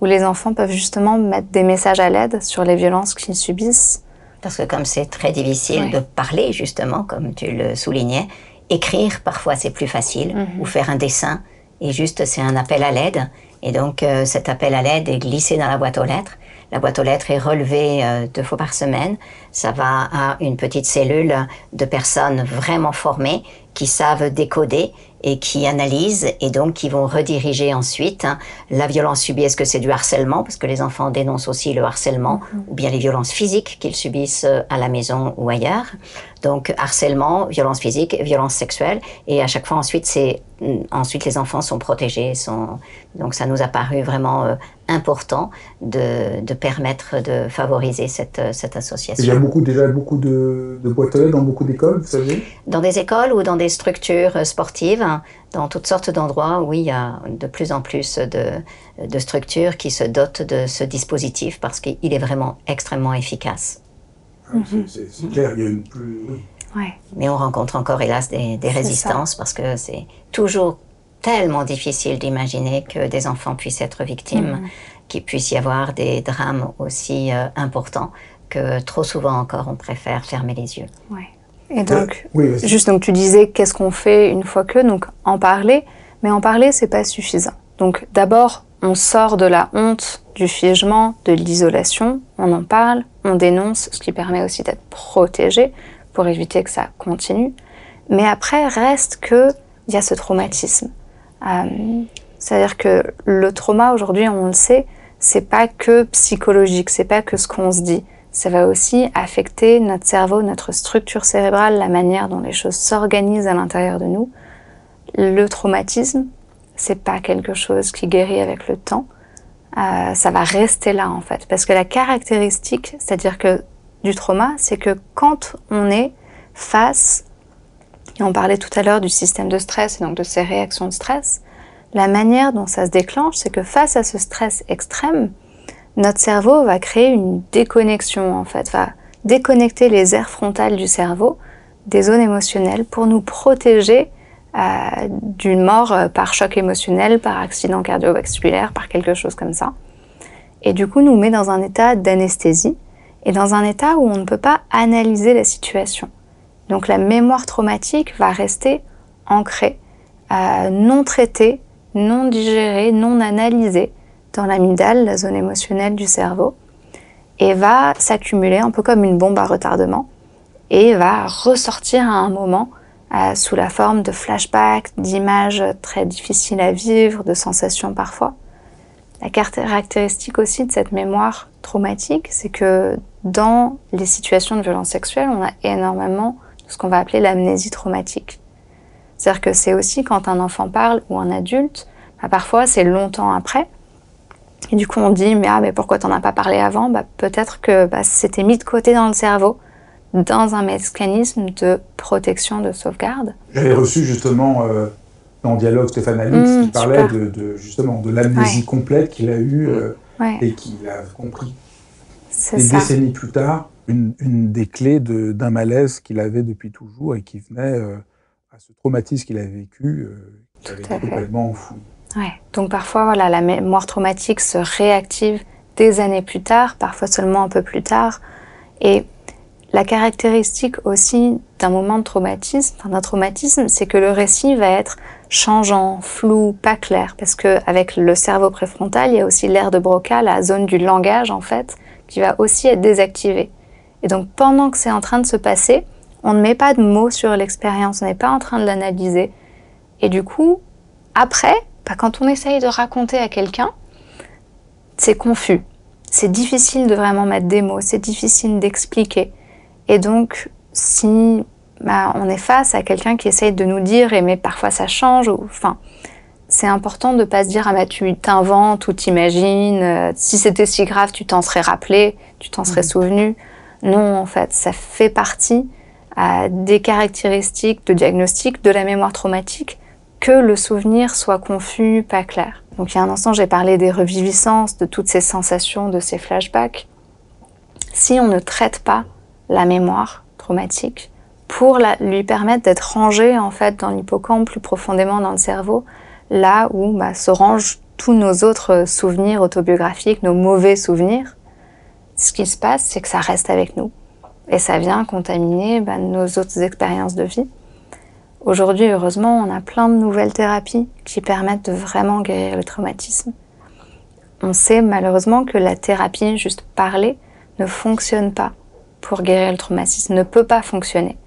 où les enfants peuvent justement mettre des messages à l'aide sur les violences qu'ils subissent parce que comme c'est très difficile de parler, justement, comme tu le soulignais, écrire, parfois, c'est plus facile, Mhm. ou faire un dessin, et juste, c'est un appel à l'aide. Et donc, euh, cet appel à l'aide est glissé dans la boîte aux lettres. La boîte aux lettres est relevée euh, deux fois par semaine. Ça va à une petite cellule de personnes vraiment formées qui savent décoder et qui analysent et donc qui vont rediriger ensuite hein, la violence subie. Est-ce que c'est du harcèlement Parce que les enfants dénoncent aussi le harcèlement ou bien les violences physiques qu'ils subissent euh, à la maison ou ailleurs. Donc harcèlement, violence physique, violence sexuelle et à chaque fois ensuite c'est mm, ensuite les enfants sont protégés. Sont, donc ça nous a paru vraiment euh, important de, de permettre de favoriser cette, euh, cette association. Il y a beaucoup, déjà beaucoup de, de boîtes dans beaucoup d'écoles, vous savez? Dans des écoles ou dans des structures euh, sportives, dans toutes sortes d'endroits, oui, il y a de plus en plus de, de structures qui se dotent de ce dispositif parce qu'il est vraiment extrêmement efficace. Ah, c'est- C'est clair, il y a une plus... Ouais. Mais on rencontre encore, hélas, des, résistances parce que c'est toujours tellement difficile d'imaginer que des enfants puissent être victimes, qu'il puisse y avoir des drames aussi euh, importants que trop souvent encore on préfère fermer les yeux. Ouais. Et donc, Oui, juste donc tu disais qu'est-ce qu'on fait une fois que, donc en parler, mais en parler c'est pas suffisant. Donc d'abord on sort de la honte, du figement, de l'isolation, on en parle, on dénonce, ce qui permet aussi d'être protégé pour éviter que ça continue. Mais après reste que il y a ce traumatisme. Euh, C'est-à-dire que le trauma aujourd'hui, on le sait, c'est pas que psychologique, c'est pas que ce qu'on se dit. Ça va aussi affecter notre cerveau, notre structure cérébrale, la manière dont les choses s'organisent à l'intérieur de nous. Le traumatisme, c'est pas quelque chose qui guérit avec le temps. Euh, ça va rester là en fait, parce que la caractéristique, c'est-à-dire que du trauma, c'est que quand on est face, et on parlait tout à l'heure du système de stress et donc de ces réactions de stress, la manière dont ça se déclenche, c'est que face à ce stress extrême, notre cerveau va créer une déconnexion en fait, va déconnecter les aires frontales du cerveau des zones émotionnelles pour nous protéger d'une mort euh, par choc émotionnel, par accident cardiovasculaire, par quelque chose comme ça. Et du coup, nous met dans un état d'anesthésie et dans un état où on ne peut pas analyser la situation. Donc la mémoire traumatique va rester ancrée, euh, non traitée, non digéré, non analysé dans l'amygdale, la zone émotionnelle du cerveau, et va s'accumuler un peu comme une bombe à retardement, et va ressortir à un moment euh, sous la forme de flashbacks, d'images très difficiles à vivre, de sensations parfois. La caractéristique aussi de cette mémoire traumatique, c'est que dans les situations de violence sexuelle, on a énormément de ce qu'on va appeler l'amnésie traumatique. C'est-à-dire que c'est aussi quand un enfant parle ou un adulte, bah parfois c'est longtemps après. Et du coup on dit mais ah mais pourquoi t'en as pas parlé avant? Bah, Peut-être que bah, c'était mis de côté dans le cerveau dans un mécanisme de protection, de sauvegarde. J'avais reçu justement euh, dans Dialogue Stéphane Alix mmh, qui parlait de, justement de l'amnésie complète qu'il a eue euh, et qu'il a compris des décennies plus tard, une, des clés d'un malaise qu'il avait depuis toujours et qui venait euh, à ce traumatisme qu'il a vécu, qui avait complètement enfoui. Ouais. Donc parfois, voilà, la mémoire traumatique se réactive des années plus tard, parfois seulement un peu plus tard. Et la caractéristique aussi d'un moment de traumatisme, d'un traumatisme, c'est que le récit va être changeant, flou, pas clair, parce que avec le cerveau préfrontal, il y a aussi l'aire de Broca, la zone du langage en fait, qui va aussi être désactivée. Et donc pendant que c'est en train de se passer, on ne met pas de mots sur l'expérience, on n'est pas en train de l'analyser. Et du coup, après, bah, quand on essaye de raconter à quelqu'un, c'est confus. C'est difficile de vraiment mettre des mots, c'est difficile d'expliquer. Et donc, si bah, on est face à quelqu'un qui essaye de nous dire, et mais parfois ça change, ou, enfin, c'est important de pas se dire, ah bah tu t'inventes ou t'imagines, euh, si c'était si grave, tu t'en serais rappelé, tu t'en serais souvenu. Non, en fait, ça fait partie euh, des caractéristiques de diagnostic de la mémoire traumatique que le souvenir soit confus, pas clair. Donc il y a un instant, j'ai parlé des reviviscences, de toutes ces sensations, de ces flashbacks. Si on ne traite pas la mémoire traumatique pour lui permettre d'être rangé en fait dans l'hippocampe plus profondément dans le cerveau, là où bah, se rangent tous nos autres souvenirs autobiographiques, nos mauvais souvenirs. Ce qui se passe, c'est que ça reste avec nous et ça vient contaminer bah, nos autres expériences de vie. Aujourd'hui, heureusement, on a plein de nouvelles thérapies qui permettent de vraiment guérir le traumatisme. On sait malheureusement que la thérapie juste parler ne fonctionne pas pour guérir le traumatisme ne peut pas fonctionner.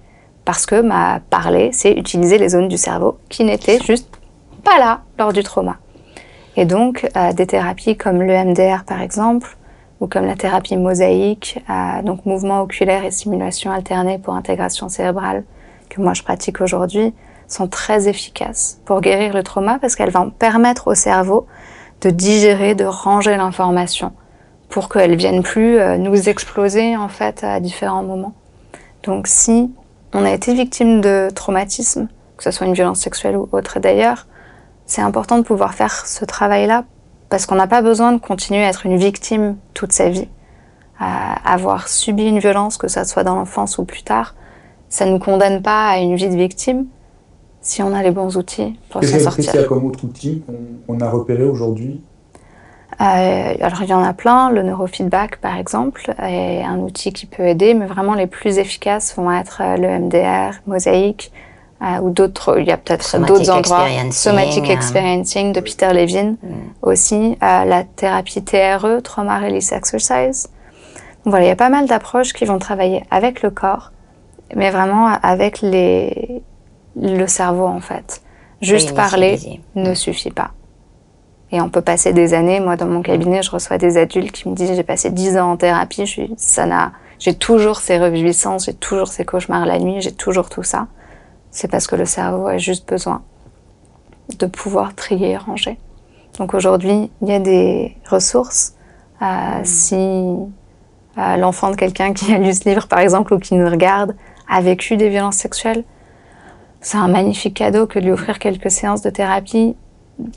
Parce que ma parler, c'est utiliser les zones du cerveau qui n'étaient juste pas là lors du trauma. Et donc, euh, des thérapies comme l'EMDR par exemple, ou comme la thérapie mosaïque, euh, donc mouvement oculaire et simulation alternée pour intégration cérébrale, que moi je pratique aujourd'hui, sont très efficaces pour guérir le trauma parce qu'elles vont permettre au cerveau de digérer, de ranger l'information pour qu'elles viennent plus euh, nous exploser en fait à différents moments. Donc si on a été victime de traumatisme, que ce soit une violence sexuelle ou autre d'ailleurs, c'est important de pouvoir faire ce travail-là parce qu'on n'a pas besoin de continuer à être une victime toute sa vie. À avoir subi une violence, que ce soit dans l'enfance ou plus tard, ça ne nous condamne pas à une vie de victime si on a les bons outils pour s'en sortir. Qu'est-ce qu'il y a comme autre outil qu'on a repéré aujourd'hui? euh, alors il y en a plein, le neurofeedback par exemple est un outil qui peut aider, mais vraiment les plus efficaces vont être euh, le MDR, Mosaic euh, ou d'autres, il y a peut-être d'autres endroits, Somatic Experiencing de Peter Levine mm. aussi, la thérapie TRE, Trauma Release Exercise. Donc voilà, il y a pas mal d'approches qui vont travailler avec le corps, mais vraiment avec les, le cerveau en fait. Juste parler ne suffit pas. Et on peut passer des années. Moi, dans mon cabinet, je reçois des adultes qui me disent j'ai passé 10 ans en thérapie. Je suis, ça n'a, j'ai toujours ces reviviscences, j'ai toujours ces cauchemars la nuit, j'ai toujours tout ça. C'est parce que le cerveau a juste besoin de pouvoir trier et ranger. Donc aujourd'hui, il y a des ressources. Euh, mm. Si euh, l'enfant de quelqu'un qui a lu ce livre, par exemple, ou qui nous regarde, a vécu des violences sexuelles, c'est un magnifique cadeau que de lui offrir quelques séances de thérapie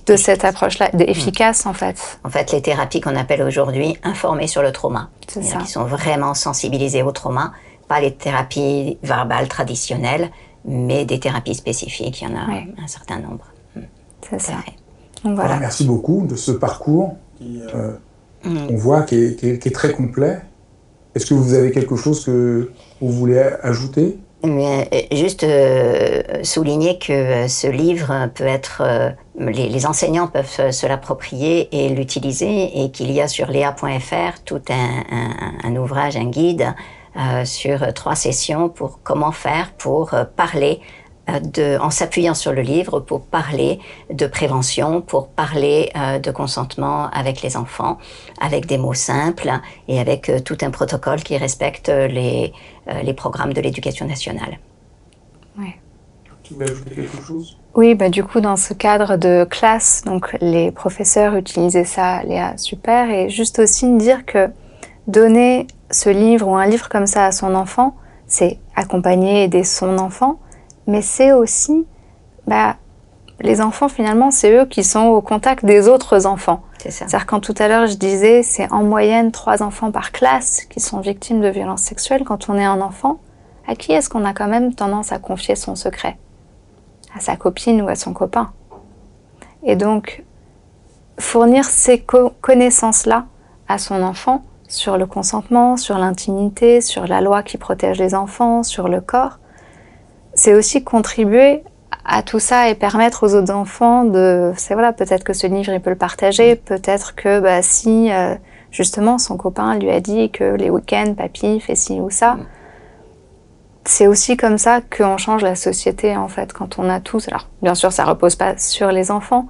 de cette approche-là, efficace en fait. En fait, les thérapies qu'on appelle aujourd'hui informées sur le trauma, qui sont vraiment sensibilisées au trauma, pas les thérapies verbales traditionnelles, mais des thérapies spécifiques, il y en a un certain nombre. Hmm. C'est ça. voilà. merci beaucoup de ce parcours qui, euh, hmm. on voit qui est, très complet. Est-ce que vous avez quelque chose que vous voulez ajouter? Euh, juste euh, souligner que euh, ce livre peut être, les, enseignants peuvent se, l'approprier et l'utiliser, et qu'il y a sur léa.fr tout un, ouvrage, un guide sur trois sessions pour comment faire pour parler de, en s'appuyant sur le livre pour parler de prévention, pour parler de consentement avec les enfants, avec des mots simples et avec tout un protocole qui respecte les, euh, les programmes de l'éducation nationale. Ouais. Tu veux ajouter quelque chose? Oui, bah, du coup, dans ce cadre de classe, donc les professeurs utilisaient ça, Léa, super, et juste aussi dire que donner ce livre ou un livre comme ça à son enfant, c'est accompagner, aider son enfant, mais c'est aussi, bah, les enfants finalement, c'est eux qui sont au contact des autres enfants. C'est-à-dire quand tout à l'heure je disais c'est en moyenne trois enfants par classe qui sont victimes de violences sexuelles quand on est un enfant, à qui est-ce qu'on a quand même tendance à confier son secret? À sa copine ou à son copain. Et donc fournir ces connaissances-là à son enfant sur le consentement, sur l'intimité, sur la loi qui protège les enfants, sur le corps, c'est aussi contribuer à tout ça et permettre aux autres enfants de, c'est voilà, peut-être que ce livre il peut le partager, peut-être que bah, si euh, justement son copain lui a dit que les week-ends papy fait ci ou ça, c'est aussi comme ça qu'on change la société en fait quand on a tous. Alors bien sûr ça repose pas sur les enfants,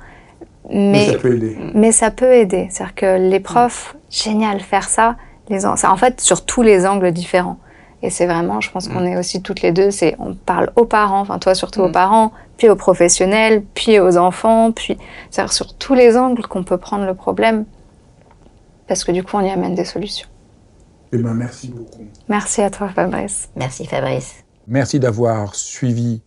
mais, ça peut aider. Mais ça peut aider, c'est-à-dire que les profs, génial faire ça, les en fait sur tous les angles différents. Et c'est vraiment, je pense qu'on mm. est aussi toutes les deux, c'est on parle aux parents, enfin toi surtout aux mm. parents, puis aux professionnels, puis aux enfants, puis c'est-à-dire sur tous les angles qu'on peut prendre le problème, parce que du coup on y amène des solutions. Eh ben, merci beaucoup. Merci à toi Fabrice. Merci Fabrice. Merci d'avoir suivi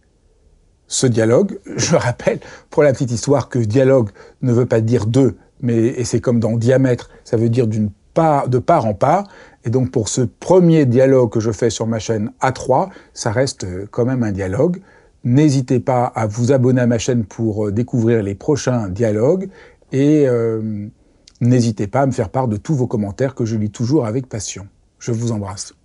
ce dialogue. Je rappelle, pour la petite histoire, que dialogue ne veut pas dire deux, mais et c'est comme dans diamètre, ça veut dire d'une part, de part en part. Et donc pour ce premier dialogue que je fais sur ma chaîne A3, ça reste euh, quand même un dialogue. N'hésitez pas à vous abonner à ma chaîne pour euh, découvrir les prochains dialogues et euh, n'hésitez pas à me faire part de tous vos commentaires que je lis toujours avec passion. Je vous embrasse.